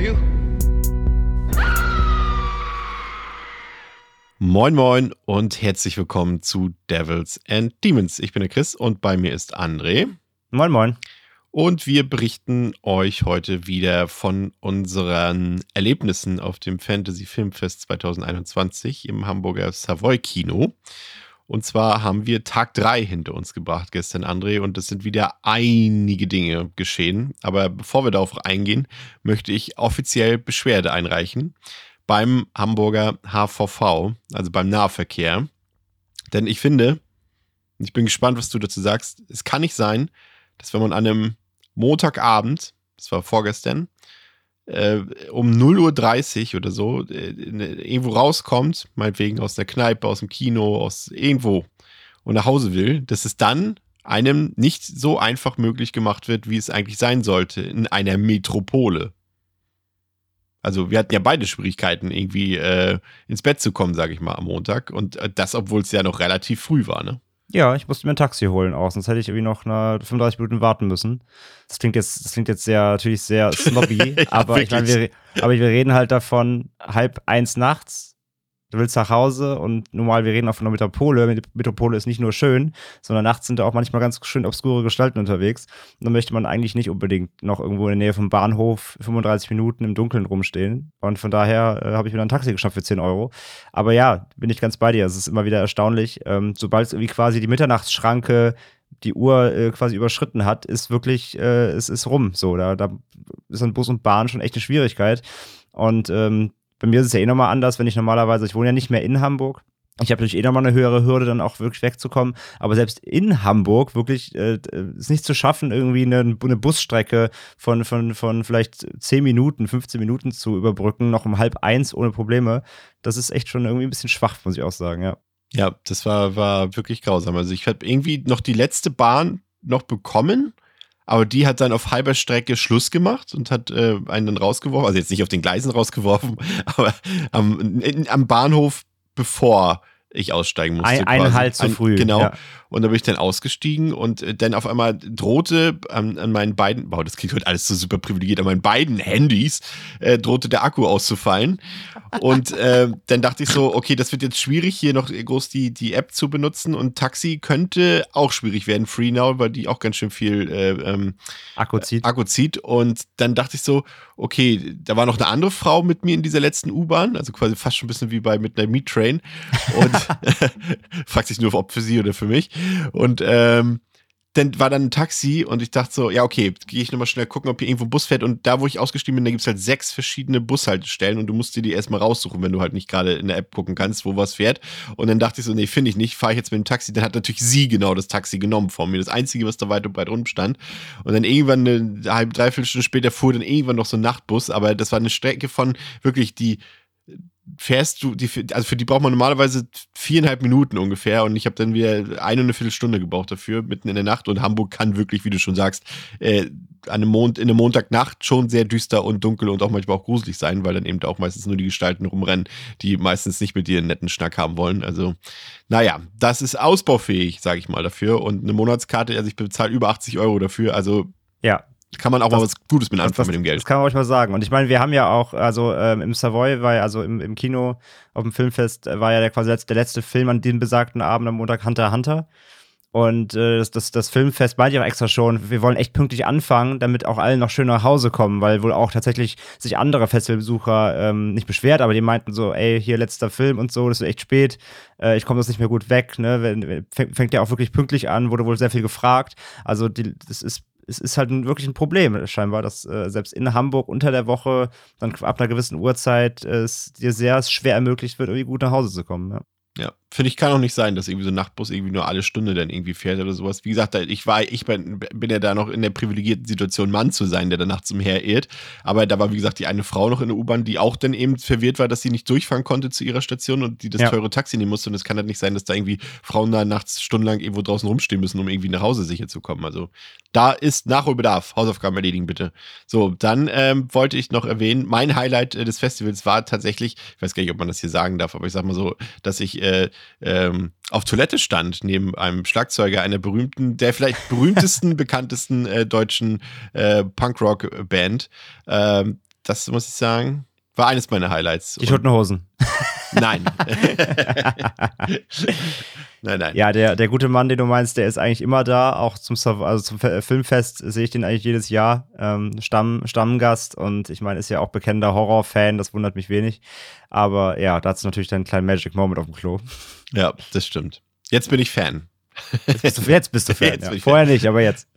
For you. Moin Moin und herzlich willkommen zu Devils and Demons. Ich bin der Chris und bei mir ist André. Moin Moin. Und wir berichten euch heute wieder von unseren Erlebnissen auf dem Fantasy Filmfest 2021 im Hamburger Savoy Kino. Und zwar haben wir Tag 3 hinter uns gebracht gestern, André, und es sind wieder einige Dinge geschehen. Aber bevor wir darauf eingehen, möchte ich offiziell Beschwerde einreichen beim Hamburger HVV, also beim Nahverkehr. Denn ich finde, ich bin gespannt, was du dazu sagst, es kann nicht sein, dass wenn man an einem Montagabend, das war vorgestern, äh, um 0.30 Uhr oder so äh, irgendwo rauskommt, meinetwegen aus der Kneipe, aus dem Kino, aus irgendwo und nach Hause will, dass es dann einem nicht so einfach möglich gemacht wird, wie es eigentlich sein sollte in einer Metropole. Also wir hatten ja beide Schwierigkeiten, irgendwie äh, ins Bett zu kommen, sage ich mal, am Montag. Und äh, das, obwohl es ja noch relativ früh war, ne? Ja, ich musste mir ein Taxi holen auch, sonst hätte ich irgendwie noch eine 35 Minuten warten müssen. Das klingt jetzt, das klingt jetzt sehr, natürlich sehr snobby, Ja, aber ich meine, wir, aber wir reden halt davon halb eins nachts. Du willst nach Hause und normal, wir reden auch von der Metropole. Metropole ist nicht nur schön, sondern nachts sind da auch manchmal ganz schön obskure Gestalten unterwegs. Und dann möchte man eigentlich nicht unbedingt noch irgendwo in der Nähe vom Bahnhof 35 Minuten im Dunkeln rumstehen. Und von daher äh, habe ich mir dann ein Taxi geschafft für 10 Euro. Aber ja, bin ich ganz bei dir. Es ist immer wieder erstaunlich. Ähm, Sobald es irgendwie quasi die Mitternachtsschranke die Uhr äh, quasi überschritten hat, ist wirklich, äh, es ist rum. So, da, da ist ein Bus und Bahn schon echt eine Schwierigkeit. Und ähm, bei mir ist es ja eh nochmal anders, wenn ich normalerweise, ich wohne ja nicht mehr in Hamburg. Ich habe natürlich eh nochmal eine höhere Hürde, dann auch wirklich wegzukommen. Aber selbst in Hamburg wirklich äh, ist nicht zu schaffen, irgendwie eine, eine, Busstrecke von, von, von vielleicht 10 Minuten, 15 Minuten zu überbrücken, noch um halb eins ohne Probleme. Das ist echt schon irgendwie ein bisschen schwach, muss ich auch sagen, ja. Ja, das war, war wirklich grausam. Also ich habe irgendwie noch die letzte Bahn noch bekommen aber die hat dann auf halber Strecke Schluss gemacht und hat äh, einen dann rausgeworfen, also jetzt nicht auf den Gleisen rausgeworfen, aber am, in, am Bahnhof, bevor ich aussteigen musste. Ein, ein Halt zu früh. Genau. Ja. Und da bin ich dann ausgestiegen und äh, dann auf einmal drohte an, an meinen beiden, wow, das klingt heute alles so super privilegiert, an meinen beiden Handys äh, drohte der Akku auszufallen. Und äh, dann dachte ich so, okay, das wird jetzt schwierig, hier noch groß die, die App zu benutzen und Taxi könnte auch schwierig werden, Free Now, weil die auch ganz schön viel äh, ähm, Akku zieht. Akku zieht. Und dann dachte ich so, okay, da war noch eine andere Frau mit mir in dieser letzten U-Bahn, also quasi fast schon ein bisschen wie bei mit einer Meat Train. Und fragt sich nur, ob für sie oder für mich. Und ähm, dann war dann ein Taxi und ich dachte so, ja, okay, gehe ich nochmal schnell gucken, ob hier irgendwo ein Bus fährt. Und da, wo ich ausgestiegen bin, da gibt es halt sechs verschiedene Bushaltestellen und du musst dir die erstmal raussuchen, wenn du halt nicht gerade in der App gucken kannst, wo was fährt. Und dann dachte ich so, nee, finde ich nicht, fahre ich jetzt mit dem Taxi. Dann hat natürlich sie genau das Taxi genommen von mir. Das Einzige, was da weit und breit rumstand. Und dann irgendwann eine halbe, dreiviertel Stunde später fuhr dann irgendwann noch so ein Nachtbus, aber das war eine Strecke von wirklich die fährst du, die, also für die braucht man normalerweise viereinhalb Minuten ungefähr und ich habe dann wieder eine und eine Viertelstunde gebraucht dafür, mitten in der Nacht. Und Hamburg kann wirklich, wie du schon sagst, äh, an einem Mond, in der Montagnacht schon sehr düster und dunkel und auch manchmal auch gruselig sein, weil dann eben auch meistens nur die Gestalten rumrennen, die meistens nicht mit dir einen netten Schnack haben wollen. Also, naja, das ist ausbaufähig, sage ich mal dafür. Und eine Monatskarte, also ich bezahle über 80 Euro dafür, also ja, kann man auch das, mal was Gutes mit anfangen das, mit dem Geld. Das kann man euch mal sagen. Und ich meine, wir haben ja auch, also ähm, im Savoy war ja, also im, im Kino auf dem Filmfest war ja der quasi der letzte Film an dem besagten Abend am Montag Hunter Hunter. Und äh, das, das, das Filmfest meinte ich auch extra schon, wir wollen echt pünktlich anfangen, damit auch alle noch schön nach Hause kommen, weil wohl auch tatsächlich sich andere Festivalbesucher ähm, nicht beschwert, aber die meinten so, ey, hier letzter Film und so, das ist echt spät, äh, ich komme das nicht mehr gut weg, ne? Fängt ja auch wirklich pünktlich an, wurde wohl sehr viel gefragt. Also die, das ist es ist halt wirklich ein Problem scheinbar, dass äh, selbst in Hamburg unter der Woche dann ab einer gewissen Uhrzeit äh, es dir sehr schwer ermöglicht wird, irgendwie gut nach Hause zu kommen. Ja. Ja, finde ich, kann auch nicht sein, dass irgendwie so ein Nachtbus irgendwie nur alle Stunde dann irgendwie fährt oder sowas. Wie gesagt, ich war, ich bin, bin ja da noch in der privilegierten Situation, Mann zu sein, der dann nachts umherirrt. Aber da war, wie gesagt, die eine Frau noch in der U-Bahn, die auch dann eben verwirrt war, dass sie nicht durchfahren konnte zu ihrer Station und die das Ja. teure Taxi nehmen musste. Und es kann halt nicht sein, dass da irgendwie Frauen da nachts stundenlang irgendwo draußen rumstehen müssen, um irgendwie nach Hause sicher zu kommen. Also da ist Nachholbedarf. Hausaufgaben erledigen, bitte. So, dann ähm, wollte ich noch erwähnen, mein Highlight äh, des Festivals war tatsächlich, ich weiß gar nicht, ob man das hier sagen darf, aber ich sag mal so, dass ich äh, ähm, auf Toilette stand, neben einem Schlagzeuger einer berühmten, der vielleicht berühmtesten, bekanntesten äh, deutschen äh, Punkrock-Band. Ähm, das muss ich sagen, war eines meiner Highlights. Die Toten Hosen. Nein. nein, nein. Ja, der, der gute Mann, den du meinst, der ist eigentlich immer da. Auch zum, also zum Fe- Filmfest sehe ich den eigentlich jedes Jahr. Ähm, Stamm, Stammgast und ich meine, ist ja auch bekennender Horrorfan, das wundert mich wenig. Aber ja, da hat es natürlich dann einen kleinen Magic Moment auf dem Klo. Ja, das stimmt. Jetzt bin ich Fan. Jetzt bist du, jetzt bist du Fan. Jetzt ja. Vorher nicht, aber jetzt.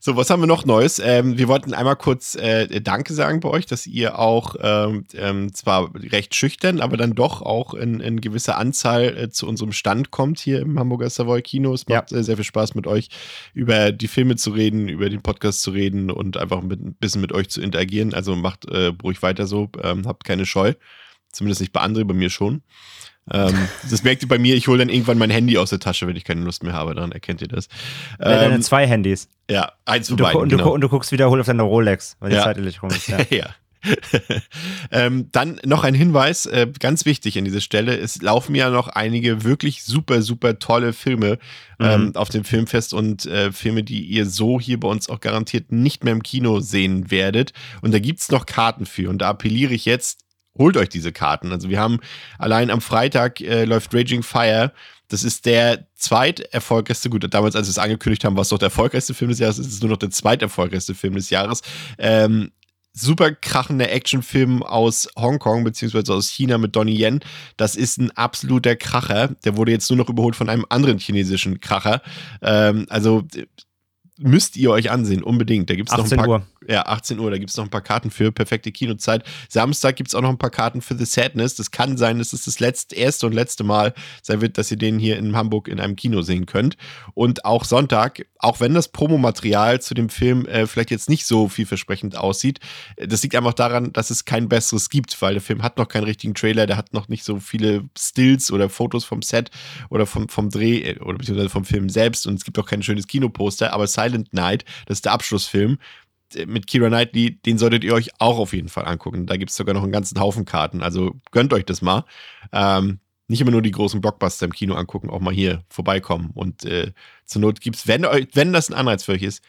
So, was haben wir noch Neues? Ähm, wir wollten einmal kurz äh, Danke sagen bei euch, dass ihr auch ähm, ähm, zwar recht schüchtern, aber dann doch auch in, in gewisser Anzahl äh, zu unserem Stand kommt hier im Hamburger Savoy Kino. Es macht äh, sehr viel Spaß mit euch über die Filme zu reden, über den Podcast zu reden und einfach mit, ein bisschen mit euch zu interagieren. Also macht äh, ruhig weiter so, ähm, habt keine Scheu. Zumindest nicht bei anderen, bei mir schon. Ähm, das merkt ihr bei mir, ich hole dann irgendwann mein Handy aus der Tasche, wenn ich keine Lust mehr habe. Daran erkennt ihr das. Ja, deine Ähm, zwei Handys. ja, eins von beiden. und, du, genau. und du guckst wiederholt auf deine Rolex, weil die Ja. Zeit rum ist. Ja. Ja. ähm, dann noch ein Hinweis, äh, ganz wichtig an dieser Stelle, es laufen ja noch einige wirklich super, super tolle Filme ähm, auf dem Filmfest und äh, Filme, die ihr so hier bei uns auch garantiert nicht mehr im Kino sehen werdet. Und da gibt's noch Karten für und da appelliere ich jetzt, holt euch diese Karten. Also wir haben allein am Freitag äh, läuft Raging Fire. Das ist der zweiterfolgreichste, gut, damals, als wir es angekündigt haben, war es doch der erfolgreichste Film des Jahres, es ist nur noch der zweiterfolgreichste Film des Jahres. Ähm, super krachender Actionfilm aus Hongkong beziehungsweise aus China mit Donnie Yen. Das ist ein absoluter Kracher. Der wurde jetzt nur noch überholt von einem anderen chinesischen Kracher. Ähm, also äh, müsst ihr euch ansehen, unbedingt. Da gibt es noch ein 18 paar Uhr. Ja, 18 Uhr, da gibt es noch ein paar Karten für perfekte Kinozeit. Samstag gibt es auch noch ein paar Karten für The Sadness. Das kann sein, dass es das letzte, erste und letzte Mal sein wird, dass ihr den hier in Hamburg in einem Kino sehen könnt. Und auch Sonntag, auch wenn das Promomaterial zu dem Film äh, vielleicht jetzt nicht so vielversprechend aussieht, äh, das liegt einfach daran, dass es kein besseres gibt, weil der Film hat noch keinen richtigen Trailer, der hat noch nicht so viele Stills oder Fotos vom Set oder vom, vom Dreh äh, oder beziehungsweise vom Film selbst und es gibt auch kein schönes Kinoposter, aber Silent Night, das ist der Abschlussfilm, mit Kira Knightley, den solltet ihr euch auch auf jeden Fall angucken. Da gibt es sogar noch einen ganzen Haufen Karten. Also gönnt euch das mal. Ähm, nicht immer nur die großen Blockbuster im Kino angucken, auch mal hier vorbeikommen. Und äh, zur Not gibt es, wenn, wenn das ein Anreiz für euch ist,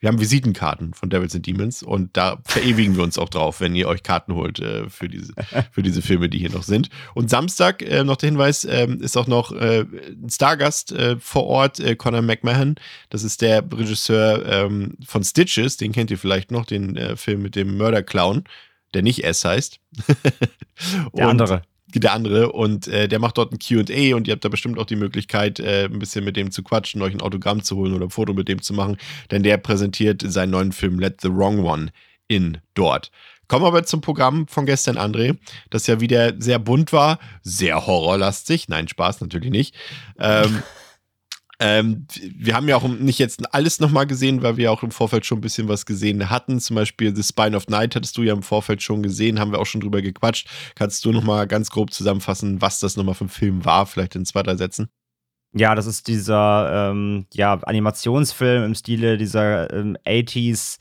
wir haben Visitenkarten von Devils and Demons und da verewigen wir uns auch drauf, wenn ihr euch Karten holt äh, für, diese, für diese Filme, die hier noch sind. Und Samstag, äh, noch der Hinweis, ähm, ist auch noch äh, ein Stargast äh, vor Ort, äh, Conor McMahon. Das ist der Regisseur ähm, von Stitches, den kennt ihr vielleicht noch, den äh, Film mit dem Mörderclown, der nicht S heißt. Der andere. Der andere und äh, der macht dort ein QA und ihr habt da bestimmt auch die Möglichkeit, äh, ein bisschen mit dem zu quatschen, euch ein Autogramm zu holen oder ein Foto mit dem zu machen, denn der präsentiert seinen neuen Film Let the Wrong One in dort. Kommen wir aber zum Programm von gestern, André, das ja wieder sehr bunt war, sehr horrorlastig. Nein, Spaß natürlich nicht. Ähm, ähm, wir haben ja auch nicht jetzt alles nochmal gesehen, weil wir auch im Vorfeld schon ein bisschen was gesehen hatten. Zum Beispiel The Spine of Night hattest du ja im Vorfeld schon gesehen, haben wir auch schon drüber gequatscht. Kannst du nochmal ganz grob zusammenfassen, was das nochmal für ein Film war, vielleicht in zwei, drei Sätzen? Ja, das ist dieser ähm, ja, Animationsfilm im Stile dieser ähm, 80s,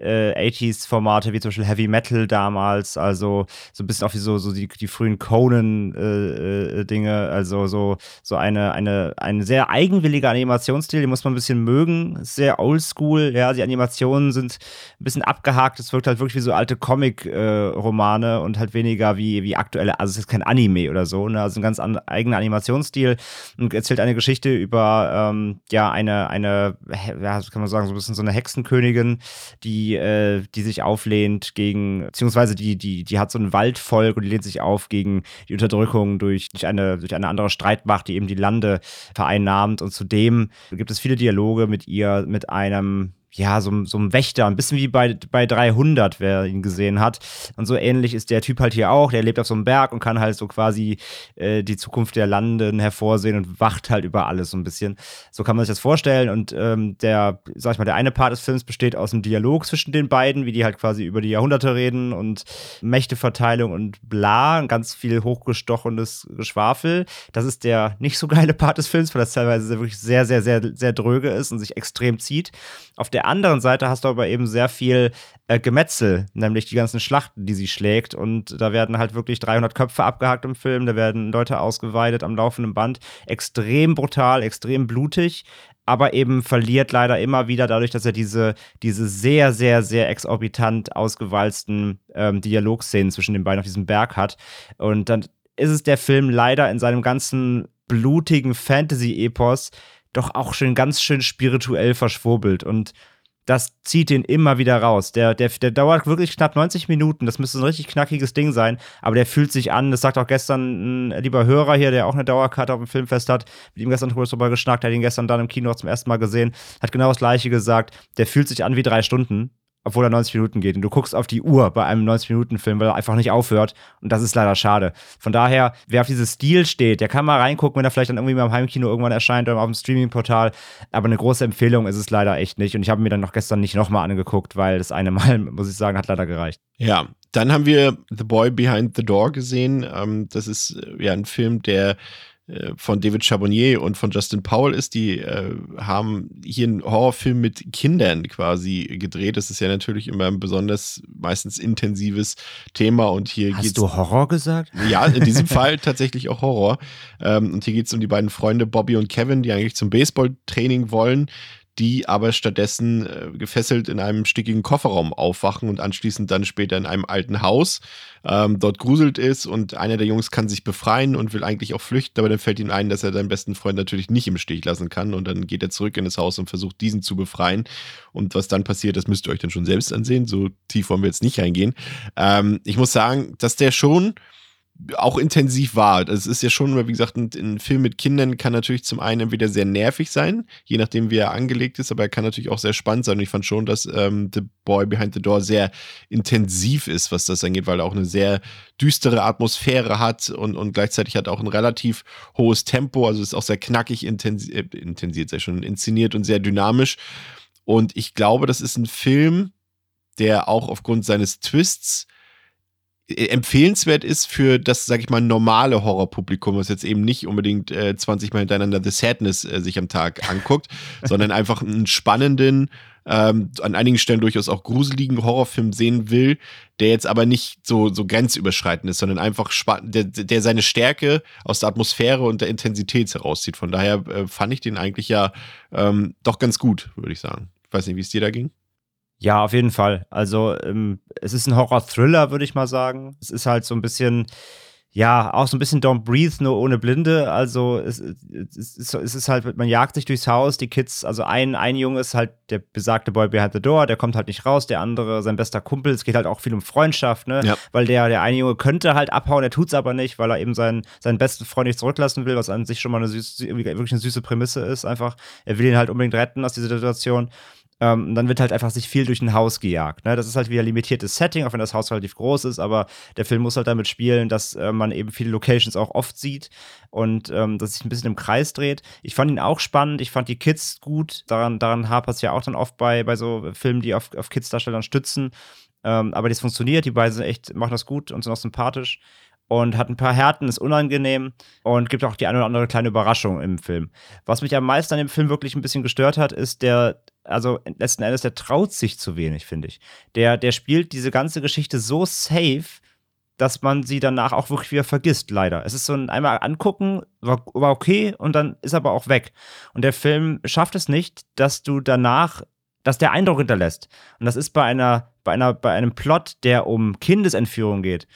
äh, 80s-Formate, wie zum Beispiel Heavy Metal damals, also so ein bisschen auch wie so, so die, die frühen Conan-Dinge, äh, also so, so eine, eine, ein sehr eigenwilliger Animationsstil, den muss man ein bisschen mögen, sehr oldschool, ja, die Animationen sind ein bisschen abgehakt, es wirkt halt wirklich wie so alte Comic-Romane und halt weniger wie, wie aktuelle, also es ist kein Anime oder so, ne, also ein ganz an, eigener Animationsstil und erzählt eine Geschichte über ähm, ja eine eine ja, kann man sagen so ein bisschen so eine Hexenkönigin, die äh, die sich auflehnt gegen beziehungsweise die die die hat so ein Waldvolk und die lehnt sich auf gegen die Unterdrückung durch durch eine durch eine andere Streitmacht, die eben die Lande vereinnahmt. Und zudem gibt es viele Dialoge mit ihr mit einem ja, so, so ein Wächter, ein bisschen wie bei, bei 300, wer ihn gesehen hat. Und so ähnlich ist der Typ halt hier auch. Der lebt auf so einem Berg und kann halt so quasi äh, die Zukunft der Landen hervorsehen und wacht halt über alles so ein bisschen. So kann man sich das vorstellen. Und ähm, der, sag ich mal, der eine Part des Films besteht aus einem Dialog zwischen den beiden, wie die halt quasi über die Jahrhunderte reden und Mächteverteilung und bla, ganz viel hochgestochenes Geschwafel. Das ist der nicht so geile Part des Films, weil das teilweise wirklich sehr, sehr, sehr, sehr dröge ist und sich extrem zieht. Auf der anderen Seite hast du aber eben sehr viel äh, Gemetzel, nämlich die ganzen Schlachten, die sie schlägt. Und da werden halt wirklich 300 Köpfe abgehackt im Film, da werden Leute ausgeweidet am laufenden Band. Extrem brutal, extrem blutig, aber eben verliert leider immer wieder dadurch, dass er diese, diese sehr, sehr, sehr exorbitant ausgewalzten ähm, Dialogszenen zwischen den beiden auf diesem Berg hat. Und dann ist es der Film leider in seinem ganzen blutigen Fantasy-Epos doch auch schon ganz schön spirituell verschwurbelt und das zieht den immer wieder raus. Der, der, der dauert wirklich knapp 90 Minuten. Das müsste ein richtig knackiges Ding sein. Aber der fühlt sich an. Das sagt auch gestern ein lieber Hörer hier, der auch eine Dauerkarte auf dem Filmfest hat. Mit ihm gestern drüber geschnackt. Hat ihn gestern dann im Kino zum ersten Mal gesehen. Hat genau das Gleiche gesagt. Der fühlt sich an wie drei Stunden obwohl er 90 Minuten geht. Und du guckst auf die Uhr bei einem 90-Minuten-Film, weil er einfach nicht aufhört. Und das ist leider schade. Von daher, wer auf dieses Stil steht, der kann mal reingucken, wenn er vielleicht dann irgendwie mal im Heimkino irgendwann erscheint oder auf dem Streaming-Portal. Aber eine große Empfehlung ist es leider echt nicht. Und ich habe mir dann noch gestern nicht nochmal angeguckt, weil das eine Mal, muss ich sagen, hat leider gereicht. Ja, dann haben wir The Boy Behind the Door gesehen. Ähm, das ist äh, ja ein Film, der von David Chabonnier und von Justin Powell ist. Die äh, haben hier einen Horrorfilm mit Kindern quasi gedreht. Das ist ja natürlich immer ein besonders meistens intensives Thema und hier Hast du Horror gesagt? Ja, in diesem Fall tatsächlich auch Horror. Ähm, und hier geht es um die beiden Freunde Bobby und Kevin, die eigentlich zum Baseballtraining wollen die aber stattdessen äh, gefesselt in einem stickigen Kofferraum aufwachen und anschließend dann später in einem alten Haus ähm, dort gruselt ist und einer der Jungs kann sich befreien und will eigentlich auch flüchten, aber dann fällt ihm ein, dass er seinen besten Freund natürlich nicht im Stich lassen kann und dann geht er zurück in das Haus und versucht diesen zu befreien und was dann passiert, das müsst ihr euch dann schon selbst ansehen, so tief wollen wir jetzt nicht reingehen. Ähm, ich muss sagen, dass der schon auch intensiv war. Das ist ja schon, wie gesagt, ein, ein, Film mit Kindern kann natürlich zum einen entweder sehr nervig sein, je nachdem, wie er angelegt ist, aber er kann natürlich auch sehr spannend sein. Und ich fand schon, dass ähm, The Boy Behind the Door sehr intensiv ist, was das angeht, weil er auch eine sehr düstere Atmosphäre hat und, und gleichzeitig hat auch ein relativ hohes Tempo. Also ist auch sehr knackig intensi äh, intensiert, sehr schon inszeniert und sehr dynamisch. Und ich glaube, das ist ein Film, der auch aufgrund seines Twists empfehlenswert ist für das, sag ich mal, normale Horrorpublikum, was jetzt eben nicht unbedingt äh, 20 Mal hintereinander The Sadness äh, sich am Tag anguckt, sondern einfach einen spannenden, ähm, an einigen Stellen durchaus auch gruseligen Horrorfilm sehen will, der jetzt aber nicht so, so grenzüberschreitend ist, sondern einfach der, der seine Stärke aus der Atmosphäre und der Intensität herauszieht. Von daher äh, fand ich den eigentlich ja ähm, doch ganz gut, würde ich sagen. Ich weiß nicht, wie es dir da ging. Ja, auf jeden Fall. Also, ähm, es ist ein Horror-Thriller, würde ich mal sagen. Es ist halt so ein bisschen, ja, auch so ein bisschen Don't Breathe, nur ohne Blinde. Also, es, es, es, es ist halt, man jagt sich durchs Haus, die Kids, also ein, ein Junge ist halt der besagte Boy behind the door, der kommt halt nicht raus, der andere, sein bester Kumpel, es geht halt auch viel um Freundschaft, ne? Ja. Weil der, der eine Junge könnte halt abhauen, der tut's aber nicht, weil er eben seinen, seinen besten Freund nicht zurücklassen will, was an sich schon mal eine süße, wirklich eine süße Prämisse ist, einfach. Er will ihn halt unbedingt retten aus dieser Situation. Ähm, dann wird halt einfach sich viel durch ein Haus gejagt. Ne? Das ist halt wieder limitiertes Setting, auch wenn das Haus relativ groß ist, aber der Film muss halt damit spielen, dass äh, man eben viele Locations auch oft sieht und ähm, dass sich ein bisschen im Kreis dreht. Ich fand ihn auch spannend, ich fand die Kids gut, daran, daran hapert es ja auch dann oft bei, bei so Filmen, die auf, auf Kids-Darstellern stützen. Ähm, aber das funktioniert, die beiden sind echt, machen das gut und sind auch sympathisch und hat ein paar Härten, ist unangenehm und gibt auch die eine oder andere kleine Überraschung im Film. Was mich am meisten an dem Film wirklich ein bisschen gestört hat, ist der, also letzten Endes, der traut sich zu wenig, finde ich. Der, der spielt diese ganze Geschichte so safe, dass man sie danach auch wirklich wieder vergisst, leider. Es ist so ein einmal angucken, war, war okay und dann ist aber auch weg. Und der Film schafft es nicht, dass du danach dass der Eindruck hinterlässt. Und das ist bei einer, bei einer, bei einem Plot, der um Kindesentführung geht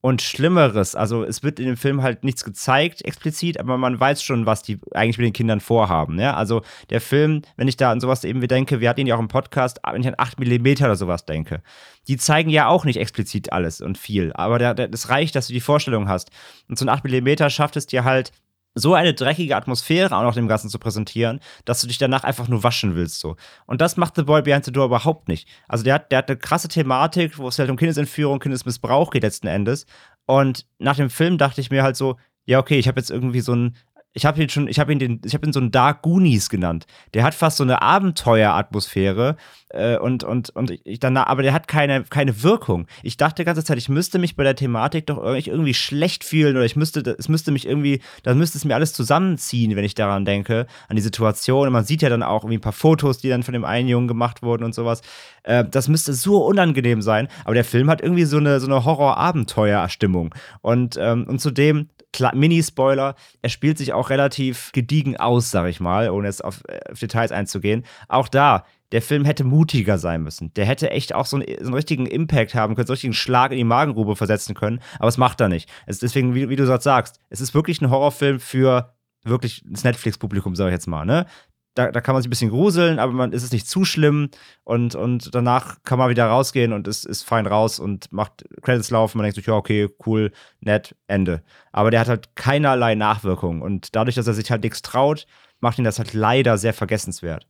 und Schlimmeres. Also es wird in dem Film halt nichts gezeigt explizit, aber man weiß schon, was die eigentlich mit den Kindern vorhaben. Ja? Also der Film, wenn ich da an sowas eben denke, wir hatten ihn ja auch im Podcast, wenn ich an 8 mm oder sowas denke, die zeigen ja auch nicht explizit alles und viel, aber das reicht, dass du die Vorstellung hast. Und so ein 8 mm schafft es dir halt, so eine dreckige Atmosphäre auch noch dem Ganzen zu präsentieren, dass du dich danach einfach nur waschen willst. so. Und das macht The Boy Behind the Door überhaupt nicht. Also der hat, der hat eine krasse Thematik, wo es halt um Kindesentführung, Kindesmissbrauch geht letzten Endes. Und nach dem Film dachte ich mir halt so, ja, okay, ich habe jetzt irgendwie so ein ich habe ihn schon, ich habe ihn den, ich habe ihn so einen Dark Goonies genannt. Der hat fast so eine Abenteueratmosphäre äh, und und und ich dann, aber der hat keine keine Wirkung. Ich dachte die ganze Zeit, ich müsste mich bei der Thematik doch irgendwie schlecht fühlen oder ich müsste, es müsste mich irgendwie, da müsste es mir alles zusammenziehen, wenn ich daran denke, an die Situation. Und man sieht ja dann auch irgendwie ein paar Fotos, die dann von dem einen Jungen gemacht wurden und sowas. Äh, das müsste so unangenehm sein. Aber der Film hat irgendwie so eine so eine Horror-Abenteuer-Stimmung und ähm, und zudem Mini-Spoiler, er spielt sich auch relativ gediegen aus, sag ich mal, ohne jetzt auf, äh, auf, Details einzugehen. Auch da, der Film hätte mutiger sein müssen. Der hätte echt auch so einen, so einen richtigen Impact haben können, so einen richtigen Schlag in die Magengrube versetzen können, aber es macht er nicht. Es deswegen, wie, wie du sagst, es ist wirklich ein Horrorfilm für wirklich das Netflix-Publikum, sag ich jetzt mal, ne? Da, da kann man sich ein bisschen gruseln, aber man ist es nicht zu schlimm und, und danach kann man wieder rausgehen und ist, ist fein raus und macht Credits laufen. Man denkt sich, ja, okay, cool, nett, Ende. Aber der hat halt keinerlei Nachwirkungen und dadurch, dass er sich halt nichts traut, macht ihn das halt leider sehr vergessenswert.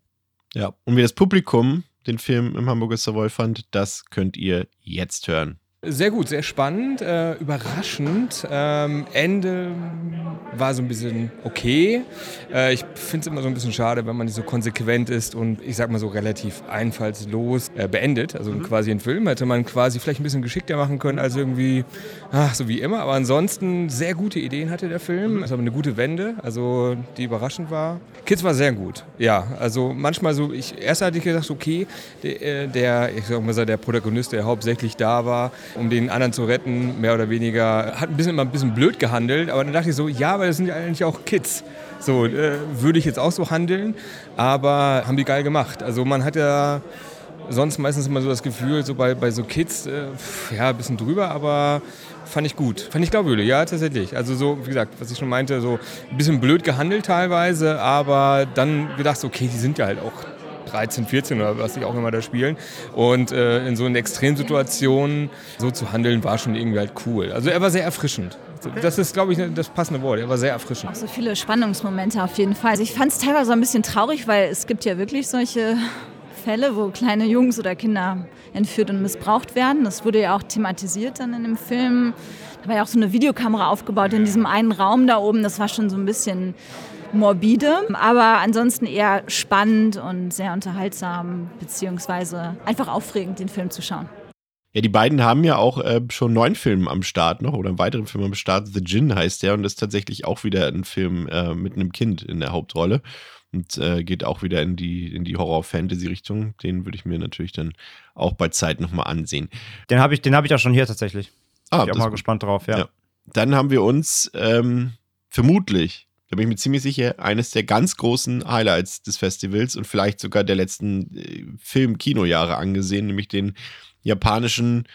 Ja, und wie das Publikum den Film im Hamburger Savoy fand, das könnt ihr jetzt hören. Sehr gut, sehr spannend, äh, überraschend. Ähm, Ende war so ein bisschen okay. Äh, ich finde es immer so ein bisschen schade, wenn man nicht so konsequent ist und ich sag mal so relativ einfallslos äh, beendet. Also mhm. quasi einen Film hätte man quasi vielleicht ein bisschen geschickter machen können als irgendwie, ach, so wie immer. Aber ansonsten sehr gute Ideen hatte der Film. Es war eine gute Wende, also die überraschend war. Kids war sehr gut, ja. Also manchmal so, ich erst hatte ich gedacht, okay, der, äh, der ich sag mal, der Protagonist, der hauptsächlich da war, um den anderen zu retten, mehr oder weniger. Hat ein bisschen immer ein bisschen blöd gehandelt, aber dann dachte ich so, ja, aber das sind ja eigentlich auch Kids. So, äh, würde ich jetzt auch so handeln, aber haben die geil gemacht. Also man hat ja sonst meistens immer so das Gefühl, so bei, bei so Kids, äh, ja, ein bisschen drüber, aber fand ich gut. Fand ich glaubwürdig, ja, tatsächlich. Also so, wie gesagt, was ich schon meinte, so ein bisschen blöd gehandelt teilweise, aber dann gedacht, okay, die sind ja halt auch 13, 14 oder was sie auch immer da spielen. Und äh, in so einer Extremsituation so zu handeln, war schon irgendwie halt cool. Also er war sehr erfrischend. Das ist, glaube ich, das passende Wort. Er war sehr erfrischend. Auch so viele Spannungsmomente auf jeden Fall. Also ich fand es teilweise ein bisschen traurig, weil es gibt ja wirklich solche Fälle, wo kleine Jungs oder Kinder entführt und missbraucht werden. Das wurde ja auch thematisiert dann in dem Film. Da war ja auch so eine Videokamera aufgebaut in diesem einen Raum da oben. Das war schon so ein bisschen morbide, aber ansonsten eher spannend und sehr unterhaltsam, beziehungsweise einfach aufregend, den Film zu schauen. Ja, die beiden haben ja auch äh, schon neun Filme am Start noch oder einen weiteren Film am Start. The Gin heißt der und das ist tatsächlich auch wieder ein Film äh, mit einem Kind in der Hauptrolle und äh, geht auch wieder in die, in die Horror-Fantasy-Richtung. Den würde ich mir natürlich dann auch bei Zeit nochmal ansehen. Den habe ich, hab ich auch schon hier tatsächlich. Ah, bin ich auch mal gut. gespannt drauf, ja. ja. Dann haben wir uns ähm, vermutlich da bin ich mir ziemlich sicher, eines der ganz großen Highlights des Festivals und vielleicht sogar der letzten äh, Film-Kinojahre angesehen, nämlich den japanischen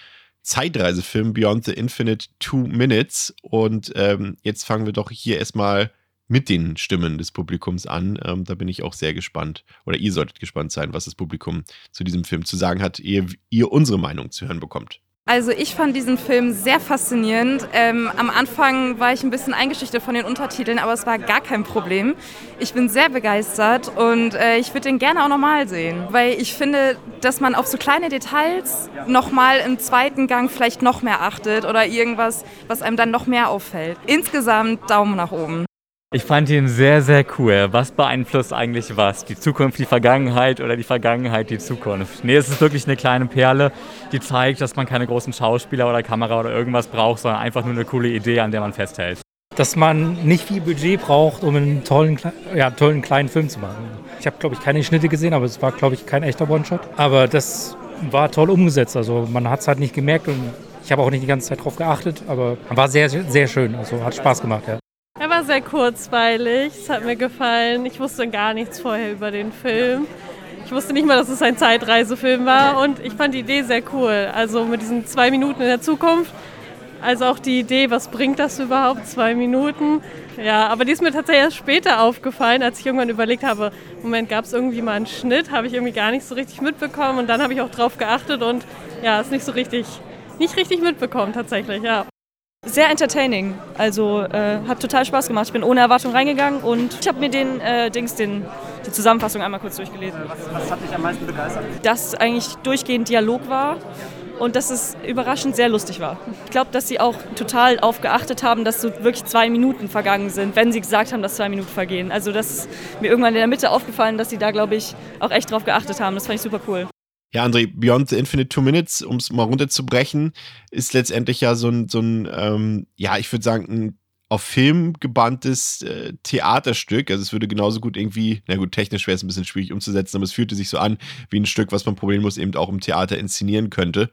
Zeitreisefilm Beyond the Infinite Two Minutes. Und ähm, jetzt fangen wir doch hier erstmal mit den Stimmen des Publikums an. Ähm, da bin ich auch sehr gespannt. Oder ihr solltet gespannt sein, was das Publikum zu diesem Film zu sagen hat, ehe ihr unsere Meinung zu hören bekommt. Also ich fand diesen Film sehr faszinierend. Ähm, am Anfang war ich ein bisschen eingeschüchtert von den Untertiteln, aber es war gar kein Problem. Ich bin sehr begeistert und äh, ich würde den gerne auch nochmal sehen, weil ich finde, dass man auf so kleine Details nochmal im zweiten Gang vielleicht noch mehr achtet oder irgendwas, was einem dann noch mehr auffällt. Insgesamt Daumen nach oben. Ich fand ihn sehr, sehr cool. Was beeinflusst eigentlich was? Die Zukunft, die Vergangenheit oder die Vergangenheit, die Zukunft? Nee, es ist wirklich eine kleine Perle, die zeigt, dass man keine großen Schauspieler oder Kamera oder irgendwas braucht, sondern einfach nur eine coole Idee, an der man festhält. Dass man nicht viel Budget braucht, um einen tollen, ja, tollen kleinen Film zu machen. Ich habe, glaube ich, keine Schnitte gesehen, aber es war, glaube ich, kein echter One-Shot. Aber das war toll umgesetzt. Also man hat es halt nicht gemerkt und ich habe auch nicht die ganze Zeit drauf geachtet, aber war sehr, sehr schön. Also hat Spaß gemacht, ja. Er war sehr kurzweilig, es hat mir gefallen. Ich wusste gar nichts vorher über den Film. Ich wusste nicht mal, dass es ein Zeitreisefilm war und ich fand die Idee sehr cool. Also mit diesen zwei Minuten in der Zukunft, also auch die Idee, was bringt das überhaupt, zwei Minuten. Ja, aber die ist mir tatsächlich erst später aufgefallen, als ich irgendwann überlegt habe, Moment, gab es irgendwie mal einen Schnitt, habe ich irgendwie gar nicht so richtig mitbekommen und dann habe ich auch drauf geachtet und ja, ist nicht so richtig, nicht richtig mitbekommen tatsächlich, ja. Sehr entertaining. Also äh, hat total Spaß gemacht. Ich bin ohne Erwartung reingegangen und ich habe mir den äh, Dings, den, die Zusammenfassung einmal kurz durchgelesen. Was, was hat dich am meisten begeistert? Dass eigentlich durchgehend Dialog war und dass es überraschend sehr lustig war. Ich glaube, dass sie auch total darauf geachtet haben, dass so wirklich zwei Minuten vergangen sind, wenn sie gesagt haben, dass zwei Minuten vergehen. Also das ist mir irgendwann in der Mitte aufgefallen, dass sie da, glaube ich, auch echt drauf geachtet haben. Das fand ich super cool. Ja, André, Beyond the Infinite Two Minutes, um es mal runterzubrechen, ist letztendlich ja so ein, so ein ähm, ja, ich würde sagen, ein auf Film gebanntes äh, Theaterstück. Also es würde genauso gut irgendwie, na gut, technisch wäre es ein bisschen schwierig umzusetzen, aber es fühlte sich so an wie ein Stück, was man problemlos eben auch im Theater inszenieren könnte.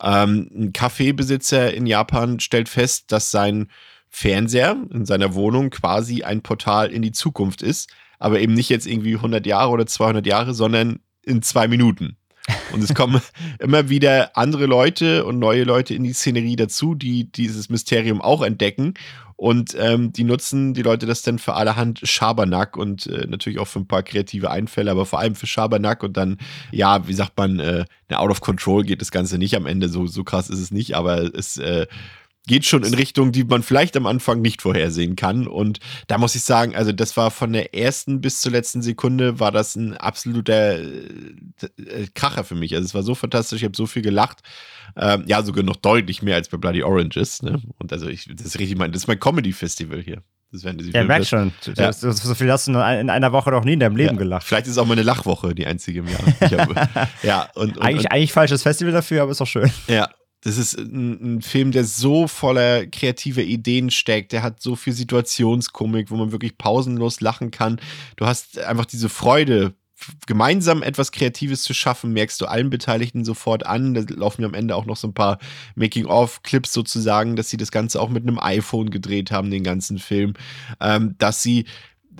Ähm, ein Kaffeebesitzer in Japan stellt fest, dass sein Fernseher in seiner Wohnung quasi ein Portal in die Zukunft ist, aber eben nicht jetzt irgendwie 100 Jahre oder 200 Jahre, sondern in zwei Minuten. Und es kommen immer wieder andere Leute und neue Leute in die Szenerie dazu, die dieses Mysterium auch entdecken. Und ähm, die nutzen die Leute das dann für allerhand Schabernack und äh, natürlich auch für ein paar kreative Einfälle, aber vor allem für Schabernack und dann, ja, wie sagt man, äh, out of control geht das Ganze nicht am Ende. So, so krass ist es nicht, aber es äh, geht schon in Richtung, die man vielleicht am Anfang nicht vorhersehen kann. Und da muss ich sagen, also das war von der ersten bis zur letzten Sekunde war das ein absoluter äh, äh, Kracher für mich. Also es war so fantastisch, ich habe so viel gelacht. Ähm, ja, sogar noch deutlich mehr als bei Bloody Oranges. Ne? Und also ich, das ist richtig mein, das ist mein Comedy-Festival hier. Das werden die ja, merk schon. Ja. So, viel hast du in einer Woche noch nie in deinem Leben ja. gelacht. Vielleicht ist es auch meine Lachwoche die einzige im Jahr. Hab, ja, und, und, eigentlich, und, eigentlich falsches Festival dafür, aber ist doch schön. Ja, das ist ein, ein, Film, der so voller kreativer Ideen steckt. Der hat so viel Situationskomik, wo man wirklich pausenlos lachen kann. Du hast einfach diese Freude, gemeinsam etwas Kreatives zu schaffen, merkst du allen Beteiligten sofort an. Da laufen ja am Ende auch noch so ein paar Making-of-Clips sozusagen, dass sie das Ganze auch mit einem iPhone gedreht haben, den ganzen Film. Ähm, dass sie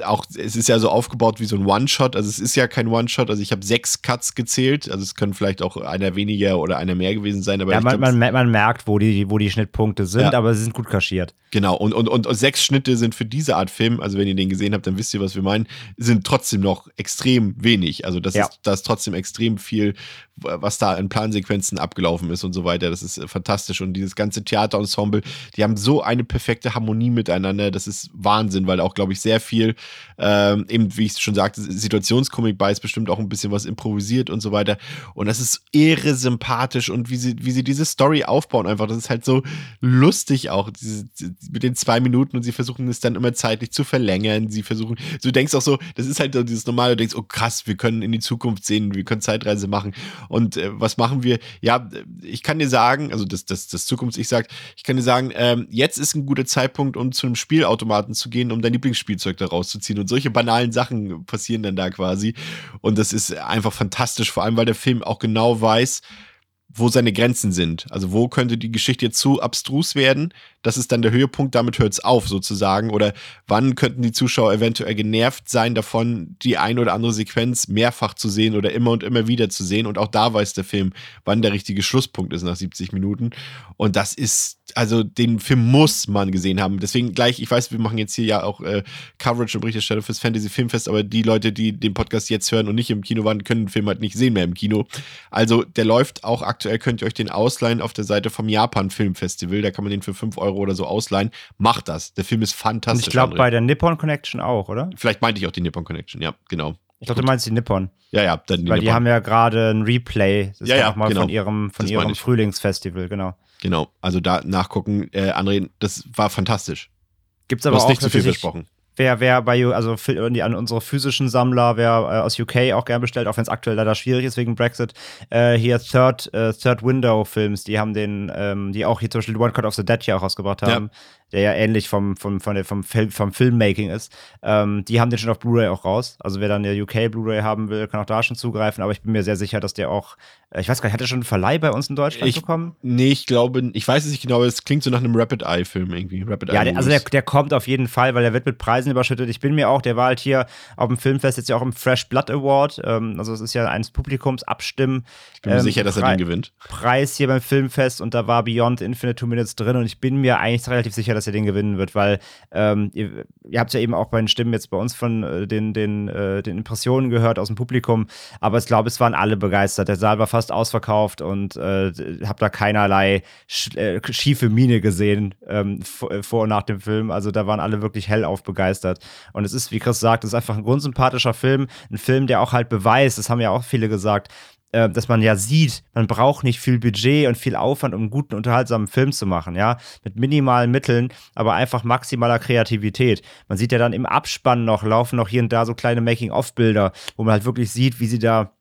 auch, es ist ja so aufgebaut wie so ein One-Shot. Also es ist ja kein One-Shot. Also ich habe sechs Cuts gezählt. Also es können vielleicht auch einer weniger oder einer mehr gewesen sein. Aber ja, man, glaub, man, man, merkt, wo die, wo die Schnittpunkte sind, ja. aber sie sind gut kaschiert. Genau. Und, und, und, sechs Schnitte sind für diese Art Film, also wenn ihr den gesehen habt, dann wisst ihr, was wir meinen, sind trotzdem noch extrem wenig. Also das, ja. ist, das ist trotzdem extrem viel, was da in Plansequenzen abgelaufen ist und so weiter. Das ist fantastisch. Und dieses ganze Theaterensemble, die haben so eine perfekte Harmonie miteinander. Das ist Wahnsinn, weil auch, glaube ich, sehr viel ähm, eben, wie ich schon sagte, Situationskomik bei ist bestimmt auch ein bisschen was improvisiert und so weiter. Und das ist irre sympathisch und wie sie, wie sie diese Story aufbauen, einfach, das ist halt so lustig auch, diese, mit den zwei Minuten und sie versuchen es dann immer zeitlich zu verlängern. Sie versuchen, du denkst auch so, das ist halt so dieses normale, du denkst, oh krass, wir können in die Zukunft sehen, wir können Zeitreise machen. Und äh, was machen wir? Ja, ich kann dir sagen, also das, das, das Zukunfts-Ich sagt, ich kann dir sagen, ähm, jetzt ist ein guter Zeitpunkt, um zu einem Spielautomaten zu gehen, um dein Lieblingsspielzeug da rauszuziehen und solche banalen Sachen passieren dann da quasi. Und das ist einfach fantastisch, vor allem weil der Film auch genau weiß, wo seine Grenzen sind. Also wo könnte die Geschichte zu abstrus werden, das ist dann der Höhepunkt, damit hört es auf sozusagen. Oder wann könnten die Zuschauer eventuell genervt sein davon, die ein oder andere Sequenz mehrfach zu sehen oder immer und immer wieder zu sehen. Und auch da weiß der Film, wann der richtige Schlusspunkt ist nach 70 Minuten. Und das ist, also den Film muss man gesehen haben. Deswegen gleich, ich weiß, wir machen jetzt hier ja auch äh, Coverage und Berichterstattung fürs Fantasy Filmfest, aber die Leute, die den Podcast jetzt hören und nicht im Kino waren, können den Film halt nicht sehen mehr im Kino. Also der läuft auch aktuell, könnt ihr euch den ausleihen auf der Seite vom Japan Filmfestival. Da kann man den für 5 Euro oder so ausleihen. Macht das. Der Film ist fantastisch. Und ich glaube bei der Nippon Connection auch, oder? Vielleicht meinte ich auch die Nippon Connection, ja, genau. Ich glaube, du meinst die Nippon. Ja, ja, dann die Weil die haben ja gerade ein Replay. Das ja, ja, auch mal genau. von ihrem, von ihrem Frühlingsfestival, genau. Genau, also da nachgucken. Äh, André, das war fantastisch. Gibt es aber auch nicht zu viel versprochen. Wer, wer bei, also an unsere physischen Sammler, wer äh, aus UK auch gern bestellt, auch wenn es aktuell leider schwierig ist wegen Brexit, äh, hier Third, äh, Third Window Films, die haben den, ähm, die auch hier zum Beispiel One Cut of the Dead hier auch rausgebracht haben. Ja der ja ähnlich vom, vom, von der, vom, Film, vom Filmmaking ist. Ähm, die haben den schon auf Blu-ray auch raus. Also wer dann der UK Blu-ray haben will, kann auch da schon zugreifen. Aber ich bin mir sehr sicher, dass der auch, äh, ich weiß gar nicht, hat der schon einen Verleih bei uns in Deutschland ich, bekommen? Nee, ich glaube, ich weiß es nicht genau, aber es klingt so nach einem Rapid Eye Film irgendwie. Rapid ja, der, also der, der kommt auf jeden Fall, weil der wird mit Preisen überschüttet. Ich bin mir auch, der war halt hier auf dem Filmfest jetzt ja auch im Fresh Blood Award. Ähm, also es ist ja eines Publikums abstimmen. Ich bin mir ähm, sicher, dass er den gewinnt. Preis hier beim Filmfest und da war Beyond Infinite Two Minutes drin und ich bin mir eigentlich relativ sicher, dass dass er den gewinnen wird, weil ähm, ihr, ihr habt ja eben auch bei den Stimmen jetzt bei uns von äh, den, den, äh, den Impressionen gehört aus dem Publikum, aber ich glaube, es waren alle begeistert. Der Saal war fast ausverkauft und äh, habe da keinerlei sch äh, schiefe Miene gesehen ähm, äh, vor und nach dem Film. Also da waren alle wirklich hellauf begeistert. Und es ist, wie Chris sagt, es ist einfach ein grundsympathischer Film, ein Film, der auch halt beweist, das haben ja auch viele gesagt, äh, dass man ja sieht, man braucht nicht viel Budget und viel Aufwand, um einen guten, unterhaltsamen Film zu machen, ja, mit minimalen Mitteln, aber einfach maximaler Kreativität. Man sieht ja dann im Abspann noch, laufen noch hier und da so kleine Making-of-Bilder, wo man halt wirklich sieht, wie sie da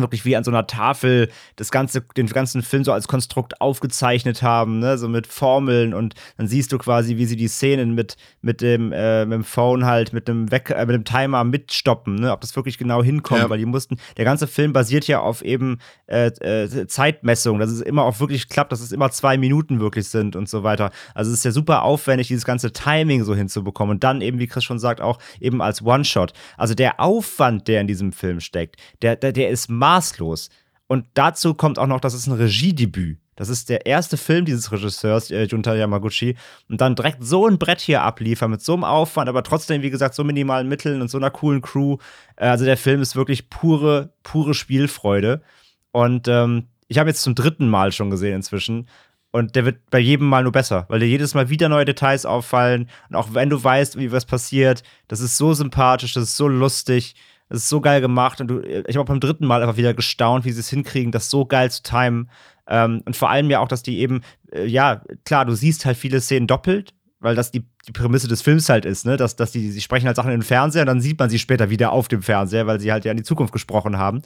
wirklich wie an so einer Tafel das ganze, den ganzen Film so als Konstrukt aufgezeichnet haben, ne? so mit Formeln und dann siehst du quasi, wie sie die Szenen mit, mit, dem, äh, mit dem Phone halt, mit dem, Weck, äh, mit dem Timer mitstoppen, ne? ob das wirklich genau hinkommt, ja. weil die mussten, der ganze Film basiert ja auf eben äh, äh, Zeitmessung, dass es immer auch wirklich klappt, dass es immer zwei Minuten wirklich sind und so weiter. Also es ist ja super aufwendig, dieses ganze Timing so hinzubekommen und dann eben, wie Chris schon sagt, auch eben als One-Shot. Also der Aufwand, der in diesem Film steckt, der, der, der ist maßlos. Und dazu kommt auch noch, das ist ein Regiedebüt. Das ist der erste Film dieses Regisseurs, äh, Junta Yamaguchi. Und dann direkt so ein Brett hier abliefern, mit so einem Aufwand, aber trotzdem, wie gesagt, so minimalen Mitteln und so einer coolen Crew. Äh, also der Film ist wirklich pure, pure Spielfreude. Und ähm, ich habe jetzt zum dritten Mal schon gesehen inzwischen. Und der wird bei jedem Mal nur besser, weil dir jedes Mal wieder neue Details auffallen. Und auch wenn du weißt, wie was passiert, das ist so sympathisch, das ist so lustig. Es ist so geil gemacht und du, ich habe beim dritten Mal einfach wieder gestaunt, wie sie es hinkriegen, das so geil zu timen. Ähm, und vor allem ja auch, dass die eben, äh, ja, klar, du siehst halt viele Szenen doppelt, weil das die, die Prämisse des Films halt ist, ne? Dass, dass die, sie sprechen halt Sachen in den Fernseher und dann sieht man sie später wieder auf dem Fernseher, weil sie halt ja in die Zukunft gesprochen haben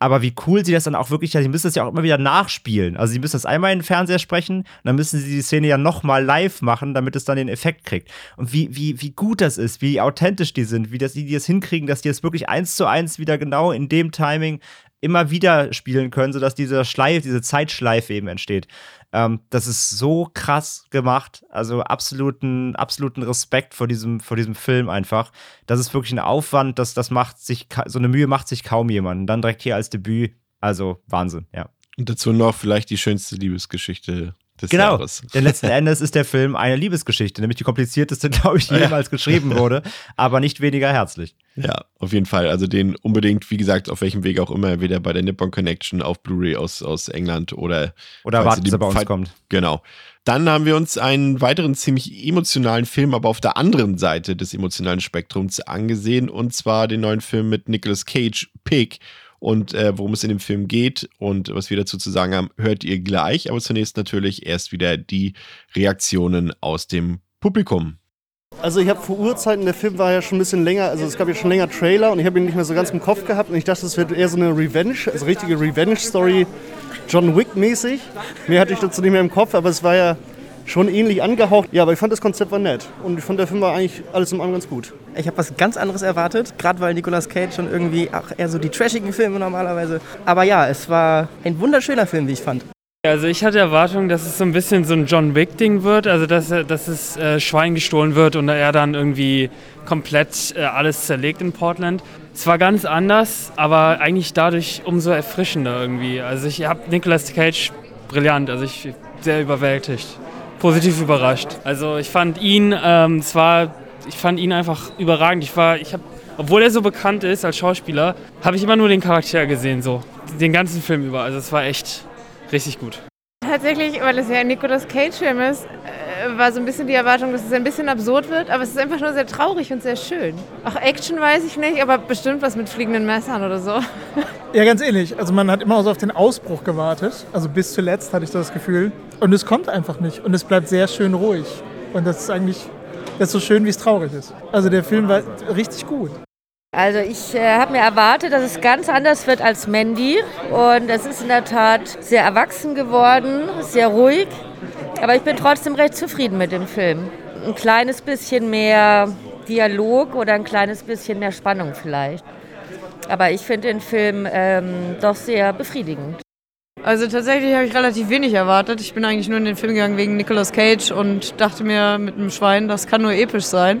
aber wie cool sie das dann auch wirklich, sie müssen das ja auch immer wieder nachspielen. Also sie müssen das einmal in den Fernseher sprechen, dann müssen sie die Szene ja nochmal live machen, damit es dann den Effekt kriegt. Und wie, wie, wie gut das ist, wie authentisch die sind, wie das, die das hinkriegen, dass die es wirklich eins zu eins wieder genau in dem Timing immer wieder spielen können, sodass dieser Schleif, diese Zeitschleife eben entsteht. Ähm, das ist so krass gemacht. Also absoluten, absoluten Respekt vor diesem, vor diesem Film einfach. Das ist wirklich ein Aufwand, das, das macht sich, so eine Mühe macht sich kaum jemand. Und dann direkt hier als Debüt. Also Wahnsinn, ja. Und dazu noch vielleicht die schönste Liebesgeschichte des genau. Jahres. Denn letzten Endes ist der Film eine Liebesgeschichte, nämlich die komplizierteste, glaube ich, die jemals geschrieben wurde, aber nicht weniger herzlich. Ja, auf jeden Fall. Also den unbedingt, wie gesagt, auf welchem Weg auch immer, entweder bei der Nippon Connection auf Blu-ray aus, aus England oder oder warten, bis er bei uns kommt. Genau. Dann haben wir uns einen weiteren ziemlich emotionalen Film, aber auf der anderen Seite des emotionalen Spektrums angesehen, und zwar den neuen Film mit Nicolas Cage, Pig und äh, worum es in dem Film geht und was wir dazu zu sagen haben, hört ihr gleich. Aber zunächst natürlich erst wieder die Reaktionen aus dem Publikum. Also ich habe vor Urzeiten, der Film war ja schon ein bisschen länger, also es gab ja schon länger Trailer und ich habe ihn nicht mehr so ganz im Kopf gehabt und ich dachte, es wird eher so eine Revenge, also richtige Revenge-Story, John Wick-mäßig. Mehr hatte ich dazu nicht mehr im Kopf, aber es war ja schon ähnlich angehaucht. Ja, aber ich fand das Konzept war nett und ich fand der Film war eigentlich alles im allem ganz gut. Ich habe was ganz anderes erwartet, gerade weil Nicolas Cage schon irgendwie auch eher so die trashigen Filme normalerweise. Aber ja, es war ein wunderschöner Film, wie ich fand. Also ich hatte Erwartungen, dass es so ein bisschen so ein John Wick-Ding wird, also dass, dass es äh, Schwein gestohlen wird und er dann irgendwie komplett äh, alles zerlegt in Portland. Es war ganz anders, aber eigentlich dadurch umso erfrischender irgendwie. Also ich habe Nicolas Cage brillant, also ich sehr überwältigt positiv überrascht. Also ich fand ihn, ähm, zwar, ich fand ihn einfach überragend. Ich war, ich habe, obwohl er so bekannt ist als Schauspieler, habe ich immer nur den Charakter gesehen, so den ganzen Film über. Also es war echt richtig gut. Tatsächlich, weil es ja ein Nicolas Cage-Film ist, war so ein bisschen die Erwartung, dass es ein bisschen absurd wird, aber es ist einfach nur sehr traurig und sehr schön. Auch Action weiß ich nicht, aber bestimmt was mit fliegenden Messern oder so. Ja, ganz ähnlich. Also man hat immer so auf den Ausbruch gewartet. Also bis zuletzt hatte ich das Gefühl. Und es kommt einfach nicht. Und es bleibt sehr schön ruhig. Und das ist eigentlich das ist so schön, wie es traurig ist. Also der Film war richtig gut. Also ich äh, habe mir erwartet, dass es ganz anders wird als Mandy. Und es ist in der Tat sehr erwachsen geworden, sehr ruhig. Aber ich bin trotzdem recht zufrieden mit dem Film. Ein kleines bisschen mehr Dialog oder ein kleines bisschen mehr Spannung vielleicht. Aber ich finde den Film ähm, doch sehr befriedigend. Also tatsächlich habe ich relativ wenig erwartet. Ich bin eigentlich nur in den Film gegangen wegen Nicolas Cage und dachte mir mit einem Schwein, das kann nur episch sein.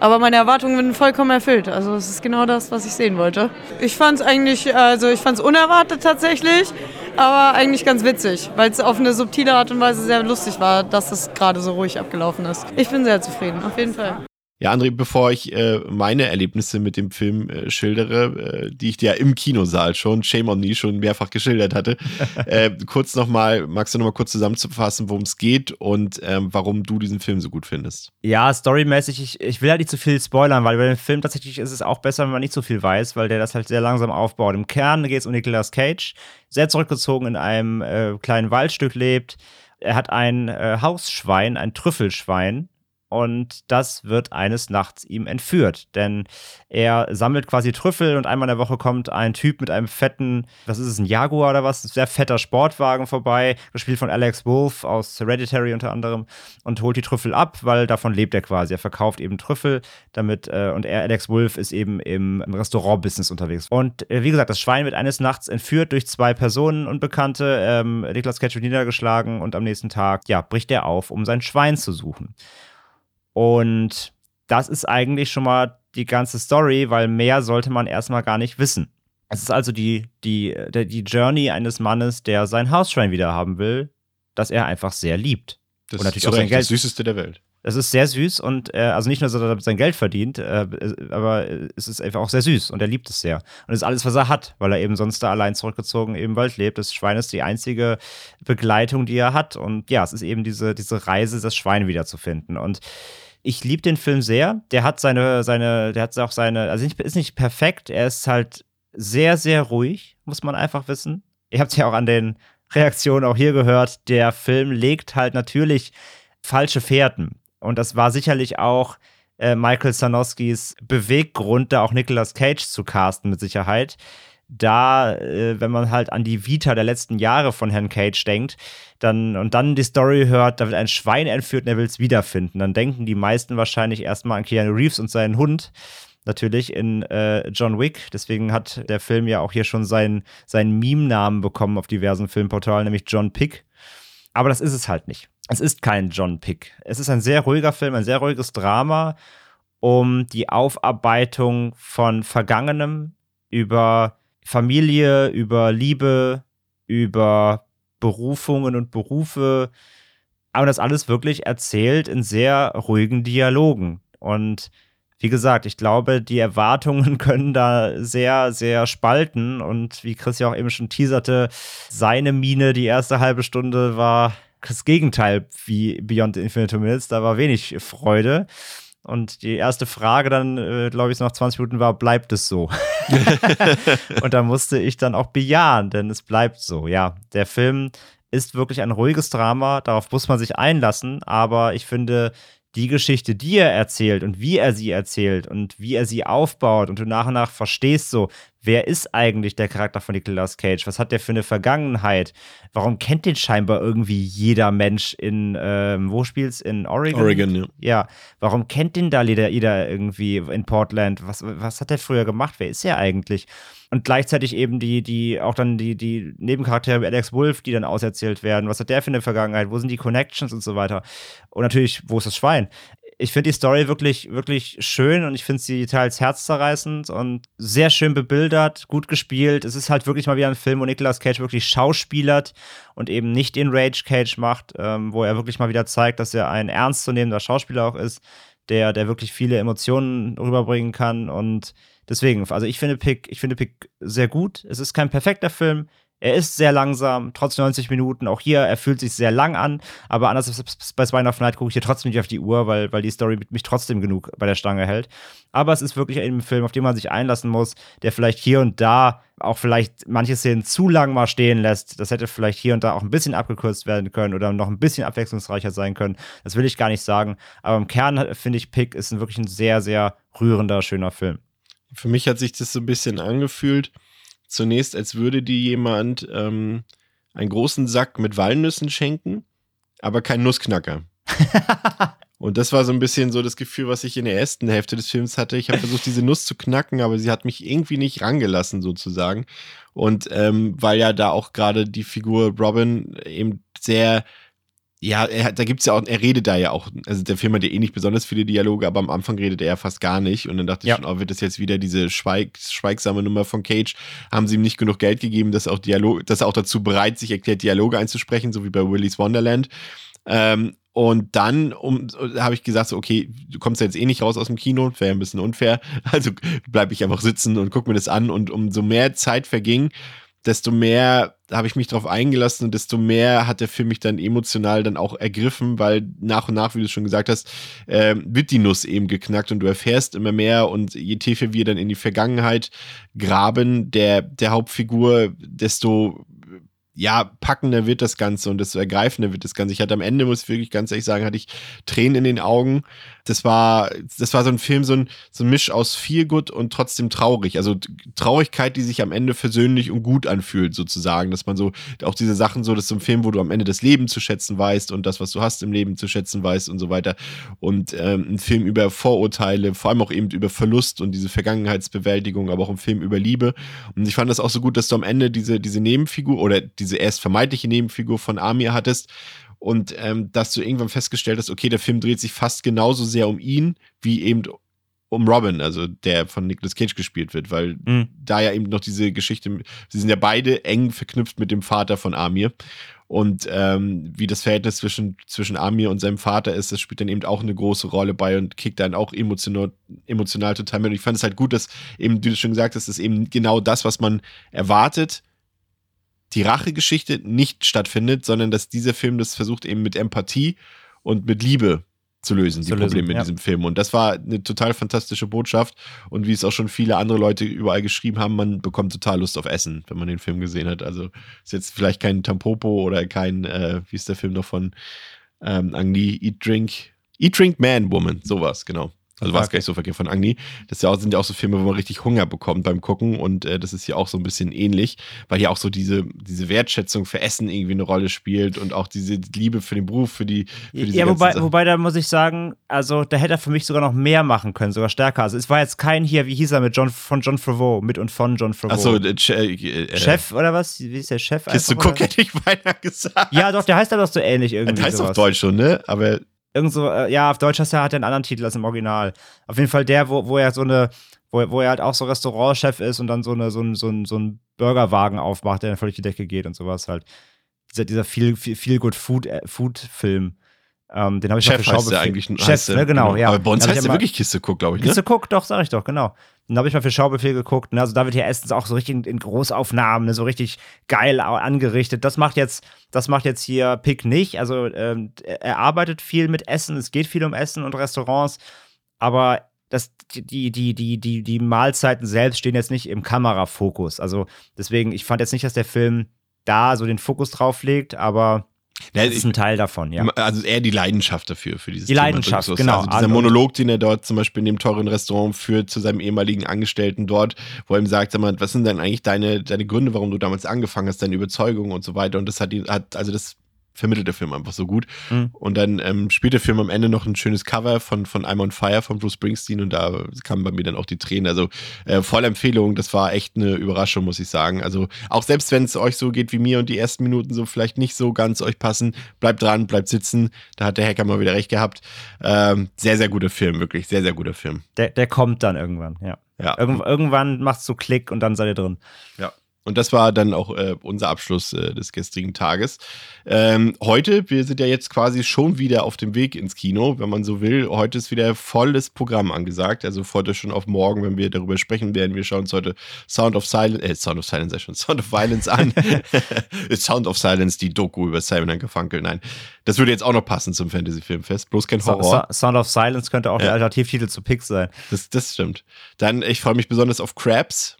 Aber meine Erwartungen werden vollkommen erfüllt. Also es ist genau das, was ich sehen wollte. Ich fand es eigentlich, also ich fand es unerwartet tatsächlich. Aber eigentlich ganz witzig, weil es auf eine subtile Art und Weise sehr lustig war, dass es gerade so ruhig abgelaufen ist. Ich bin sehr zufrieden, auf jeden Fall. Ja, André, bevor ich äh, meine Erlebnisse mit dem Film äh, schildere, äh, die ich dir ja im Kinosaal schon, Shame on Me, schon mehrfach geschildert hatte, äh, kurz nochmal, magst du nochmal kurz zusammenzufassen, worum es geht und ähm, warum du diesen Film so gut findest? Ja, storymäßig, ich, ich will halt nicht zu viel spoilern, weil bei dem Film tatsächlich ist es auch besser, wenn man nicht so viel weiß, weil der das halt sehr langsam aufbaut. Im Kern geht es um Nicolas Cage, sehr zurückgezogen in einem äh, kleinen Waldstück lebt. Er hat ein äh, Hausschwein, ein Trüffelschwein, und das wird eines Nachts ihm entführt, denn er sammelt quasi Trüffel und einmal in der Woche kommt ein Typ mit einem fetten, was ist es, ein Jaguar oder was, ein sehr fetter Sportwagen vorbei, gespielt von Alex Wolf aus Hereditary unter anderem und holt die Trüffel ab, weil davon lebt er quasi. Er verkauft eben Trüffel damit äh, und er, Alex Wolf, ist eben im, Restaurant-Business unterwegs. Und äh, wie gesagt, das Schwein wird eines Nachts entführt durch zwei Personen, Unbekannte. Ähm, Niklas wird niedergeschlagen und am nächsten Tag, ja, bricht er auf, um sein Schwein zu suchen. Und das ist eigentlich schon mal die ganze Story, weil mehr sollte man erstmal gar nicht wissen. Es ist also die, die, die Journey eines Mannes, der sein Hausschwein wieder haben will, das er einfach sehr liebt. Das und natürlich ist auch sein Geld. das Süßeste der Welt. Es ist sehr süß und äh, also nicht nur, dass er damit sein Geld verdient, äh, aber es ist einfach auch sehr süß und er liebt es sehr. Und das ist alles, was er hat, weil er eben sonst da allein zurückgezogen im Wald lebt. Das Schwein ist die einzige Begleitung, die er hat. Und ja, es ist eben diese, diese Reise, das Schwein wiederzufinden. Und ich liebe den Film sehr. Der hat seine, seine, der hat auch seine, also ist nicht perfekt, er ist halt sehr, sehr ruhig, muss man einfach wissen. Ihr habt es ja auch an den Reaktionen auch hier gehört. Der Film legt halt natürlich falsche Fährten. Und das war sicherlich auch äh, Michael Sanowskis Beweggrund, da auch Nicolas Cage zu casten, mit Sicherheit. Da, äh, wenn man halt an die Vita der letzten Jahre von Herrn Cage denkt, dann und dann die Story hört, da wird ein Schwein entführt und er will es wiederfinden, dann denken die meisten wahrscheinlich erstmal an Keanu Reeves und seinen Hund natürlich in äh, John Wick. Deswegen hat der Film ja auch hier schon seinen, seinen Meme-Namen bekommen auf diversen Filmportalen, nämlich John Pick. Aber das ist es halt nicht es ist kein John Pick. Es ist ein sehr ruhiger Film, ein sehr ruhiges Drama um die Aufarbeitung von Vergangenem über Familie, über Liebe, über Berufungen und Berufe. Aber das alles wirklich erzählt in sehr ruhigen Dialogen. Und wie gesagt, ich glaube, die Erwartungen können da sehr, sehr spalten. Und wie Chris ja auch eben schon teaserte, seine Mine die erste halbe Stunde war das Gegenteil wie Beyond Infinite Minutes. Da war wenig Freude. Und die erste Frage dann, äh, glaube ich, nach 20 Minuten war, bleibt es so? und da musste ich dann auch bejahen, denn es bleibt so. Ja, der Film ist wirklich ein ruhiges Drama, darauf muss man sich einlassen, aber ich finde, die Geschichte, die er erzählt und wie er sie erzählt und wie er sie aufbaut und du nach und nach verstehst so, wer ist eigentlich der Charakter von Nicolas Cage? Was hat der für eine Vergangenheit? Warum kennt den scheinbar irgendwie jeder Mensch in, ähm, wo spielt's? In Oregon? Oregon, ja. Ja, warum kennt den da jeder, jeder irgendwie in Portland? Was, was hat der früher gemacht? Wer ist er eigentlich? Und gleichzeitig eben die, die, auch dann die, die Nebencharaktere wie Alex Wolf, die dann auserzählt werden. Was hat der für eine Vergangenheit? Wo sind die Connections und so weiter? Und natürlich, wo ist das Schwein? Ich finde die Story wirklich, wirklich schön und ich finde sie teils herzzerreißend und sehr schön bebildert, gut gespielt. Es ist halt wirklich mal wieder ein Film, wo Nicolas Cage wirklich schauspielert und eben nicht den Rage Cage macht, ähm, wo er wirklich mal wieder zeigt, dass er ein ernstzunehmender Schauspieler auch ist, der, der wirklich viele Emotionen rüberbringen kann und deswegen, also ich finde Pick, ich finde Pick sehr gut. Es ist kein perfekter Film, er ist sehr langsam, trotz 90 Minuten. Auch hier, er fühlt sich sehr lang an. Aber anders als bei Swine of Night gucke ich hier trotzdem nicht auf die Uhr, weil, weil die Story mich trotzdem genug bei der Stange hält. Aber es ist wirklich ein Film, auf den man sich einlassen muss, der vielleicht hier und da auch vielleicht manche Szenen zu lang mal stehen lässt. Das hätte vielleicht hier und da auch ein bisschen abgekürzt werden können oder noch ein bisschen abwechslungsreicher sein können. Das will ich gar nicht sagen. Aber im Kern finde ich, Pick ist wirklich ein sehr, sehr rührender, schöner Film. Für mich hat sich das so ein bisschen angefühlt zunächst, als würde dir jemand ähm, einen großen Sack mit Walnüssen schenken, aber kein Nussknacker. Und das war so ein bisschen so das Gefühl, was ich in der ersten Hälfte des Films hatte. Ich habe versucht, diese Nuss zu knacken, aber sie hat mich irgendwie nicht rangelassen, sozusagen. Und ähm, weil ja da auch gerade die Figur Robin eben sehr Ja, er, da gibt's ja auch, er redet da ja auch, also der Film hat ja eh nicht besonders viele Dialoge, aber am Anfang redet er ja fast gar nicht. Und dann dachte Ja. ich schon, oh, wird das jetzt wieder diese Schweig, schweigsame Nummer von Cage? Haben sie ihm nicht genug Geld gegeben, dass, auch Dialog, dass er auch dazu bereit sich erklärt, Dialoge einzusprechen, so wie bei Willy's Wonderland. Ähm, und dann um, habe ich gesagt, so, okay, du kommst ja jetzt eh nicht raus aus dem Kino, wäre ein bisschen unfair. Also bleibe ich einfach sitzen und guck mir das an. Und umso mehr Zeit verging, desto mehr habe ich mich darauf eingelassen und desto mehr hat der Film mich dann emotional dann auch ergriffen, weil nach und nach, wie du schon gesagt hast, ähm, wird die Nuss eben geknackt und du erfährst immer mehr und je tiefer wir dann in die Vergangenheit graben der, der Hauptfigur, desto ja, packender wird das Ganze und desto ergreifender wird das Ganze. Ich hatte am Ende, muss ich wirklich ganz ehrlich sagen, hatte ich Tränen in den Augen. Das war, das war so ein Film, so ein, so ein Misch aus gut und trotzdem traurig. Also Traurigkeit, die sich am Ende versöhnlich und gut anfühlt, sozusagen. Dass man so, auch diese Sachen so, das ist so ein Film, wo du am Ende das Leben zu schätzen weißt und das, was du hast im Leben zu schätzen weißt und so weiter. Und ähm, ein Film über Vorurteile, vor allem auch eben über Verlust und diese Vergangenheitsbewältigung, aber auch ein Film über Liebe. Und ich fand das auch so gut, dass du am Ende diese, diese Nebenfigur oder diese erst vermeintliche Nebenfigur von Amir hattest und ähm, dass du irgendwann festgestellt hast, okay, der Film dreht sich fast genauso sehr um ihn, wie eben um Robin, also der von Nicolas Cage gespielt wird, weil Mhm. da ja eben noch diese Geschichte, sie sind ja beide eng verknüpft mit dem Vater von Amir. Und ähm, wie das Verhältnis zwischen, zwischen Amir und seinem Vater ist, das spielt dann eben auch eine große Rolle bei und kickt dann auch emotional, emotional total mit. Und ich fand es halt gut, dass eben, wie du schon gesagt hast, dass eben genau das, was man erwartet, die Rachegeschichte nicht stattfindet, sondern dass dieser Film das versucht eben mit Empathie und mit Liebe zu lösen, die Zu lösen, Probleme in ja. diesem Film. Und das war eine total fantastische Botschaft. Und wie es auch schon viele andere Leute überall geschrieben haben, man bekommt total Lust auf Essen, wenn man den Film gesehen hat. Also ist jetzt vielleicht kein Tampopo oder kein, äh, wie ist der Film noch von ähm, Ang Lee, Eat Drink, Eat Drink Man Woman, sowas, genau. Also war es gar nicht so verkehrt von Agni. Das sind ja auch so Filme, wo man richtig Hunger bekommt beim Gucken und äh, das ist hier auch so ein bisschen ähnlich, weil hier auch so diese, diese Wertschätzung für Essen irgendwie eine Rolle spielt und auch diese Liebe für den Beruf, für die für Ja, wobei, Sachen. wobei da muss ich sagen, also da hätte er für mich sogar noch mehr machen können, sogar stärker. Also es war jetzt kein hier, wie hieß er mit John von John Favreau, mit und von John Favreau. Achso, äh, Che- äh, äh, Chef oder was? Wie ist der Chef? Kiste einfach, Cook hätte ich beinahe gesagt. Ja, doch, der heißt aber doch so ähnlich irgendwie. Das heißt sowas. auf Deutsch schon, ne? Aber Irgend so, äh, ja, auf Deutsch hast er, hat er einen anderen Titel als im Original. Auf jeden Fall der, wo, wo er so eine, wo, wo er halt auch so Restaurantchef ist und dann so, eine, so, ein, so, ein, so ein Burgerwagen aufmacht, der dann völlig die Decke geht und sowas halt. Dieser, dieser viel, viel, viel good Food, äh, Food-Film. Ähm, den habe ich mal Chef für heißt Schaubefehl- der eigentlich. Chef, heißt der, ne, genau, ja. Aber bei uns heißt der wirklich Kiste Cook, glaube ich, ne? Kiste Cook, doch, sag ich doch, genau. Dann habe ich mal für Schaubefehl geguckt. Ne? Also da wird hier Essen auch so richtig in, in Großaufnahmen, ne? so richtig geil angerichtet. Das macht jetzt, das macht jetzt hier Pick nicht. Also ähm, er arbeitet viel mit Essen, es geht viel um Essen und Restaurants, aber das, die, die, die, die, die Mahlzeiten selbst stehen jetzt nicht im Kamerafokus. Also deswegen, ich fand jetzt nicht, dass der Film da so den Fokus drauf legt, aber das ist ein Teil davon, ja. Also eher die Leidenschaft dafür, für dieses Die Thema Leidenschaft, Drinks. genau. Also dieser Und- Monolog, den er dort zum Beispiel in dem teuren Restaurant führt zu seinem ehemaligen Angestellten dort, wo er ihm sagt, sag mal, was sind denn eigentlich deine, deine Gründe, warum du damals angefangen hast, deine Überzeugungen und so weiter. Und das hat ihn, hat, also das vermittelt der Film einfach so gut. Mhm. Und dann ähm, spielt der Film am Ende noch ein schönes Cover von, von I'm on Fire von Bruce Springsteen und da kamen bei mir dann auch die Tränen. Also äh, voll Empfehlung, das war echt eine Überraschung, muss ich sagen. Also auch selbst wenn es euch so geht wie mir und die ersten Minuten so vielleicht nicht so ganz euch passen, bleibt dran, bleibt sitzen. Da hat der Hacker mal wieder recht gehabt. Ähm, sehr, sehr guter Film, wirklich. Sehr, sehr guter Film. Der, der kommt dann irgendwann, ja. Ja. Irgendw irgendwann macht's so Klick und dann seid ihr drin. Ja. Und das war dann auch äh, unser Abschluss äh, des gestrigen Tages. Ähm, heute, wir sind ja jetzt quasi schon wieder auf dem Weg ins Kino, wenn man so will. Heute ist wieder volles Programm angesagt. Also euch schon auf morgen, wenn wir darüber sprechen werden. Wir schauen uns heute Sound of Silence, äh, Sound of Silence, ich schon, Sound of Violence an. Sound of Silence, die Doku über Simon Garfunkel. Nein, das würde jetzt auch noch passen zum Fantasy-Filmfest. Bloß kein So, Horror. so, Sound of Silence könnte auch der Ja. Alternativtitel zu Pix sein. Das, das stimmt. Dann, ich freue mich besonders auf Crabs.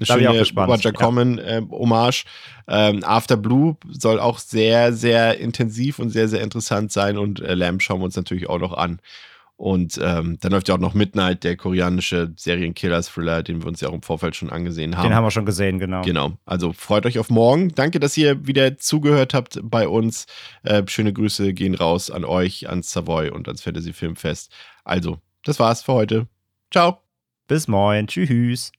Eine Da schöne Roger ja. Common ähm, Hommage. Ähm, After Blue soll auch sehr, sehr intensiv und sehr, sehr interessant sein. Und äh, Lamb schauen wir uns natürlich auch noch an. Und ähm, dann läuft ja auch noch Midnight, der koreanische Serienkiller-Thriller, den wir uns ja auch im Vorfeld schon angesehen haben. Den haben wir schon gesehen, genau. Genau. Also freut euch auf morgen. Danke, dass ihr wieder zugehört habt bei uns. Äh, schöne Grüße gehen raus an euch, ans Savoy und ans Fantasy Filmfest. Also, das war's für heute. Ciao. Bis morgen. Tschüss.